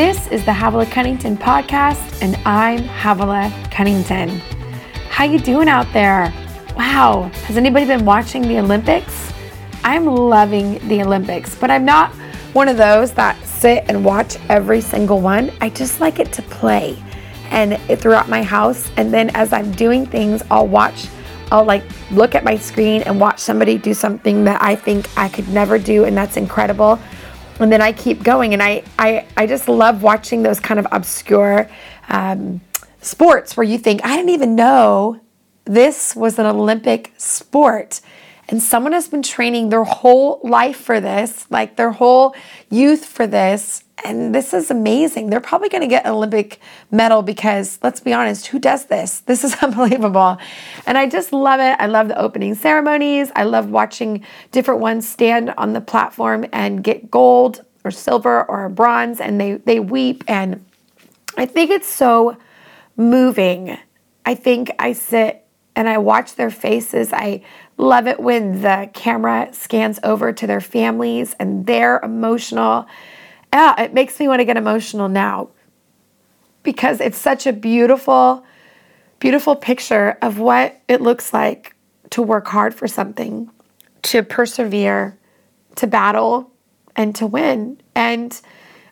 This is the Havilah Cunnington podcast, and I'm Havilah Cunnington. How you doing out there? Wow, has anybody been watching the Olympics? I'm loving the Olympics, but I'm not one of those that sit and watch every single one. I just like it to play and it, throughout my house. And then as I'm doing things, I'll watch, I'll like look at my screen and watch somebody do something that I think I could never do, and that's incredible and then I keep going. And I, I, I just love watching those kind of obscure um, sports where you think, I didn't even know this was an Olympic sport. And someone has been training their whole life for this, like their whole youth for this. And this is amazing. They're probably going to get an Olympic medal because, let's be honest, who does this? This is unbelievable. And I just love it. I love the opening ceremonies. I love watching different ones stand on the platform and get gold or silver or bronze and they, they weep. And I think it's so moving. I think I sit and I watch their faces. I love it when the camera scans over to their families and they're emotional yeah, it makes me want to get emotional now because it's such a beautiful, beautiful picture of what it looks like to work hard for something, to persevere, to battle, and to win. And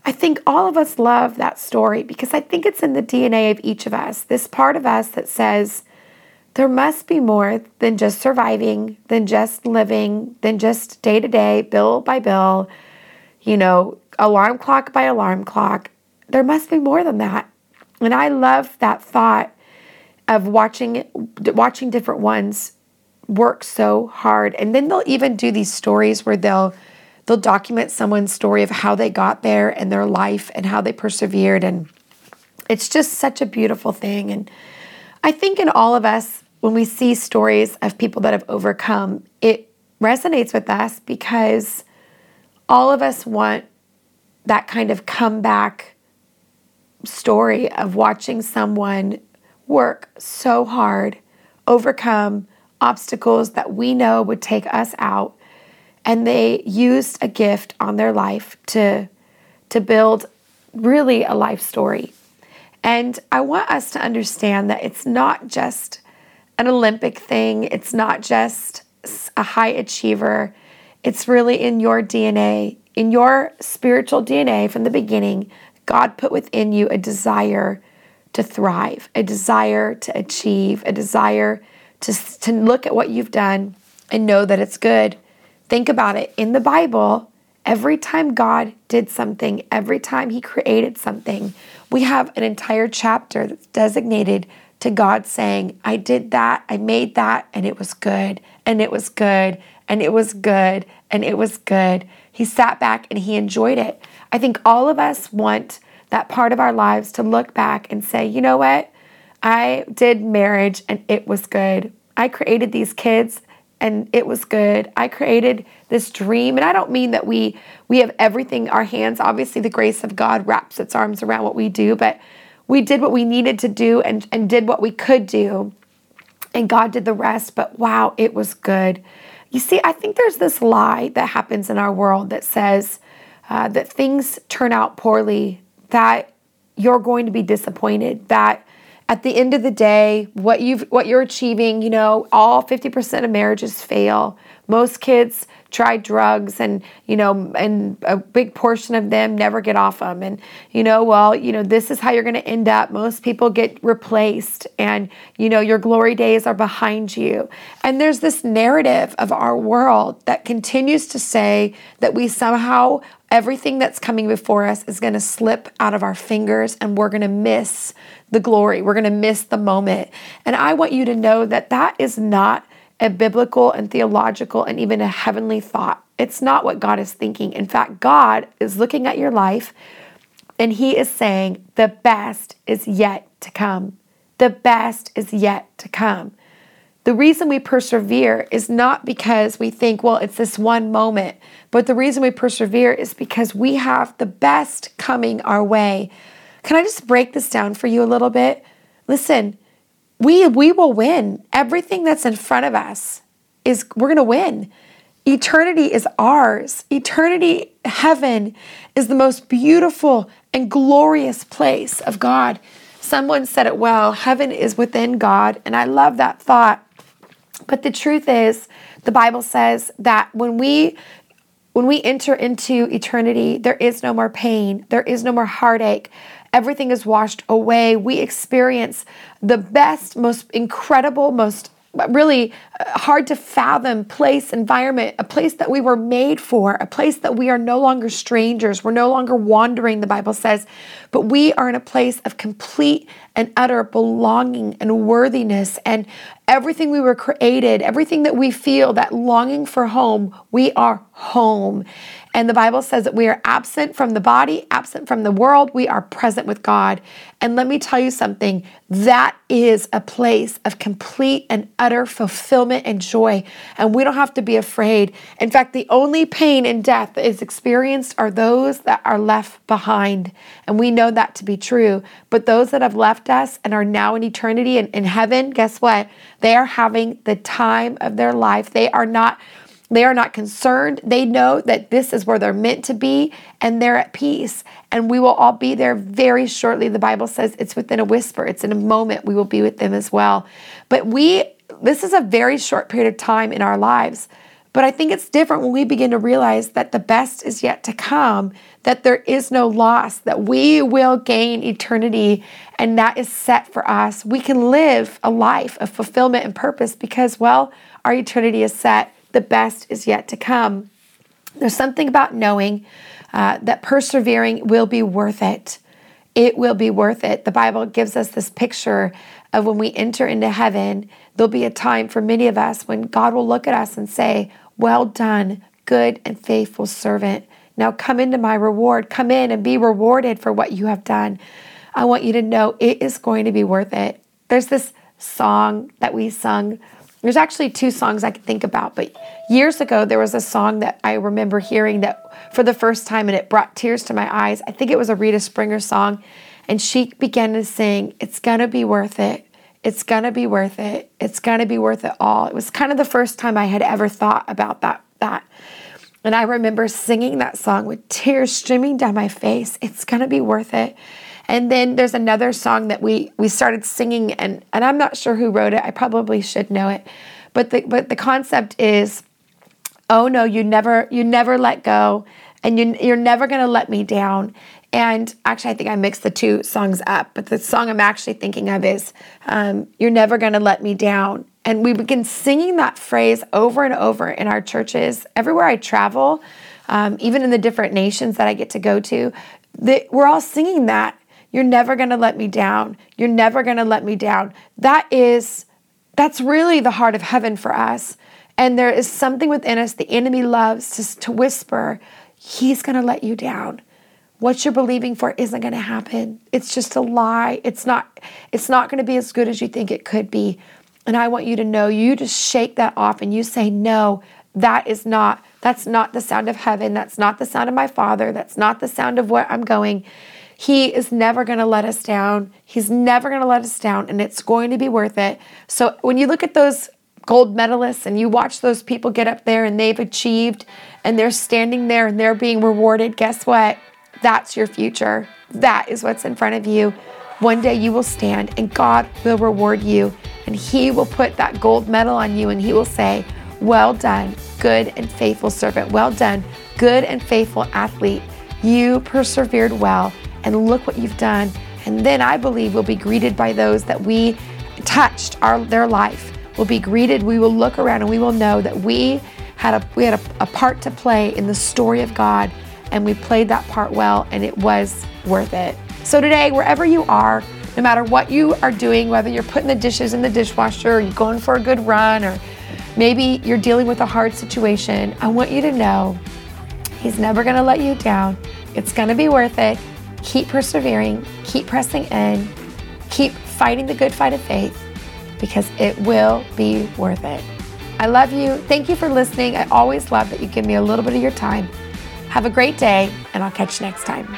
I think all of us love that story because I think it's in the DNA of each of us, this part of us that says, there must be more than just surviving, than just living, than just day to day, bill by bill, you know, alarm clock by alarm clock. There must be more than that. And I love that thought of watching watching different ones work so hard. And then they'll even do these stories where they'll they'll document someone's story of how they got there and their life and how they persevered and it's just such a beautiful thing and I think in all of us when we see stories of people that have overcome, it resonates with us because all of us want that kind of comeback story of watching someone work so hard, overcome obstacles that we know would take us out, and they used a gift on their life to, to build really a life story. And I want us to understand that it's not just an Olympic thing, it's not just a high achiever, it's really in your DNA in your spiritual DNA from the beginning, God put within you a desire to thrive, a desire to achieve, a desire to, to look at what you've done and know that it's good. Think about it. In the Bible, every time God did something, every time He created something, we have an entire chapter that's designated to God saying, I did that, I made that, and it was good, and it was good, and it was good, and it was good. He sat back and he enjoyed it. I think all of us want that part of our lives to look back and say, you know what? I did marriage and it was good. I created these kids and it was good. I created this dream and I don't mean that we we have everything our hands obviously the grace of God wraps its arms around what we do, but we did what we needed to do and and did what we could do. And God did the rest, but wow, it was good. You see, I think there's this lie that happens in our world that says uh, that things turn out poorly, that you're going to be disappointed, that at the end of the day, what you've what you're achieving, you know, all 50% of marriages fail. Most kids try drugs and, you know, and a big portion of them never get off them. And, you know, well, you know, this is how you're going to end up. Most people get replaced and, you know, your glory days are behind you. And there's this narrative of our world that continues to say that we somehow everything that's coming before us is going to slip out of our fingers and we're going to miss the glory. We're going to miss the moment. And I want you to know that that is not a biblical and theological and even a heavenly thought. It's not what God is thinking. In fact, God is looking at your life and He is saying, the best is yet to come. The best is yet to come. The reason we persevere is not because we think, well, it's this one moment, but the reason we persevere is because we have the best coming our way. Can I just break this down for you a little bit? Listen, we we will win. Everything that's in front of us is we're going to win. Eternity is ours. Eternity, heaven, is the most beautiful and glorious place of God. Someone said it well heaven is within God. And I love that thought. But the truth is, the Bible says that when we when we enter into eternity, there is no more pain, there is no more heartache. Everything is washed away. We experience the best, most incredible, most really uh, hard to fathom place, environment, a place that we were made for, a place that we are no longer strangers. We're no longer wandering, the Bible says, but we are in a place of complete and utter belonging and worthiness and everything we were created, everything that we feel, that longing for home, we are home. And the Bible says that we are absent from the body, absent from the world, we are present with God. And let me tell you something that is a place of complete and utter fulfillment and joy. And we don't have to be afraid. In fact, the only pain and death that is experienced are those that are left behind. And we know that to be true. But those that have left us and are now in eternity and in heaven, guess what? They are having the time of their life. They are not they are not concerned. They know that this is where they're meant to be and they're at peace. And we will all be there very shortly. The Bible says it's within a whisper, it's in a moment we will be with them as well. But we, this is a very short period of time in our lives. But I think it's different when we begin to realize that the best is yet to come, that there is no loss, that we will gain eternity, and that is set for us. We can live a life of fulfillment and purpose because, well, our eternity is set the best is yet to come. There's something about knowing uh, that persevering will be worth it. It will be worth it. The Bible gives us this picture of when we enter into heaven, there'll be a time for many of us when God will look at us and say, Well done, good and faithful servant. Now come into my reward. Come in and be rewarded for what you have done. I want you to know it is going to be worth it. There's this song that we sung there's actually two songs I can think about, but years ago there was a song that I remember hearing that for the first time and it brought tears to my eyes. I think it was a Rita Springer song, and she began to sing, It's gonna be worth it. It's gonna be worth it. It's gonna be worth it all. It was kind of the first time I had ever thought about that that. And I remember singing that song with tears streaming down my face. It's gonna be worth it. And then there's another song that we we started singing and and I'm not sure who wrote it. I probably should know it. But the but the concept is oh no, you never you never let go and you you're never to let me down. And actually, I think I mixed the two songs up, but the song I'm actually thinking of is um, You're Never Gonna Let Me Down. And we begin singing that phrase over and over in our churches. Everywhere I travel, um, even in the different nations that I get to go to, the, we're all singing that. You're never going to let me down. You're never going to let me down. That is, that's really the heart of heaven for us. And there is something within us the enemy loves to, to whisper, He's going to let you down. What you're believing for isn't going to happen. It's just a lie. It's not, it's not going to be as good as you think it could be. And I want you to know you just shake that off and you say, No, that is not, that's not the sound of heaven. That's not the sound of my father. That's not the sound of what I'm going. He is never going to let us down. He's never going to let us down, and it's going to be worth it. So when you look at those gold medalists and you watch those people get up there and they've achieved and they're standing there and they're being rewarded, guess what? That's your future. That is what's in front of you. One day you will stand and God will reward you and He will put that gold medal on you and He will say, Well done, good and faithful servant. Well done, good and faithful athlete. You persevered well and look what you've done. And then I believe we'll be greeted by those that we touched our their life. We'll be greeted. We will look around and we will know that we had a we had a, a part to play in the story of God and we played that part well and it was worth it. So today, wherever you are, no matter what you are doing, whether you're putting the dishes in the dishwasher or you're going for a good run or maybe you're dealing with a hard situation, I want you to know He's never going to let you down. It's going to be worth it. Keep persevering, keep pressing in, keep fighting the good fight of faith because it will be worth it. I love you. Thank you for listening. I always love that you give me a little bit of your time. Have a great day, and I'll catch you next time.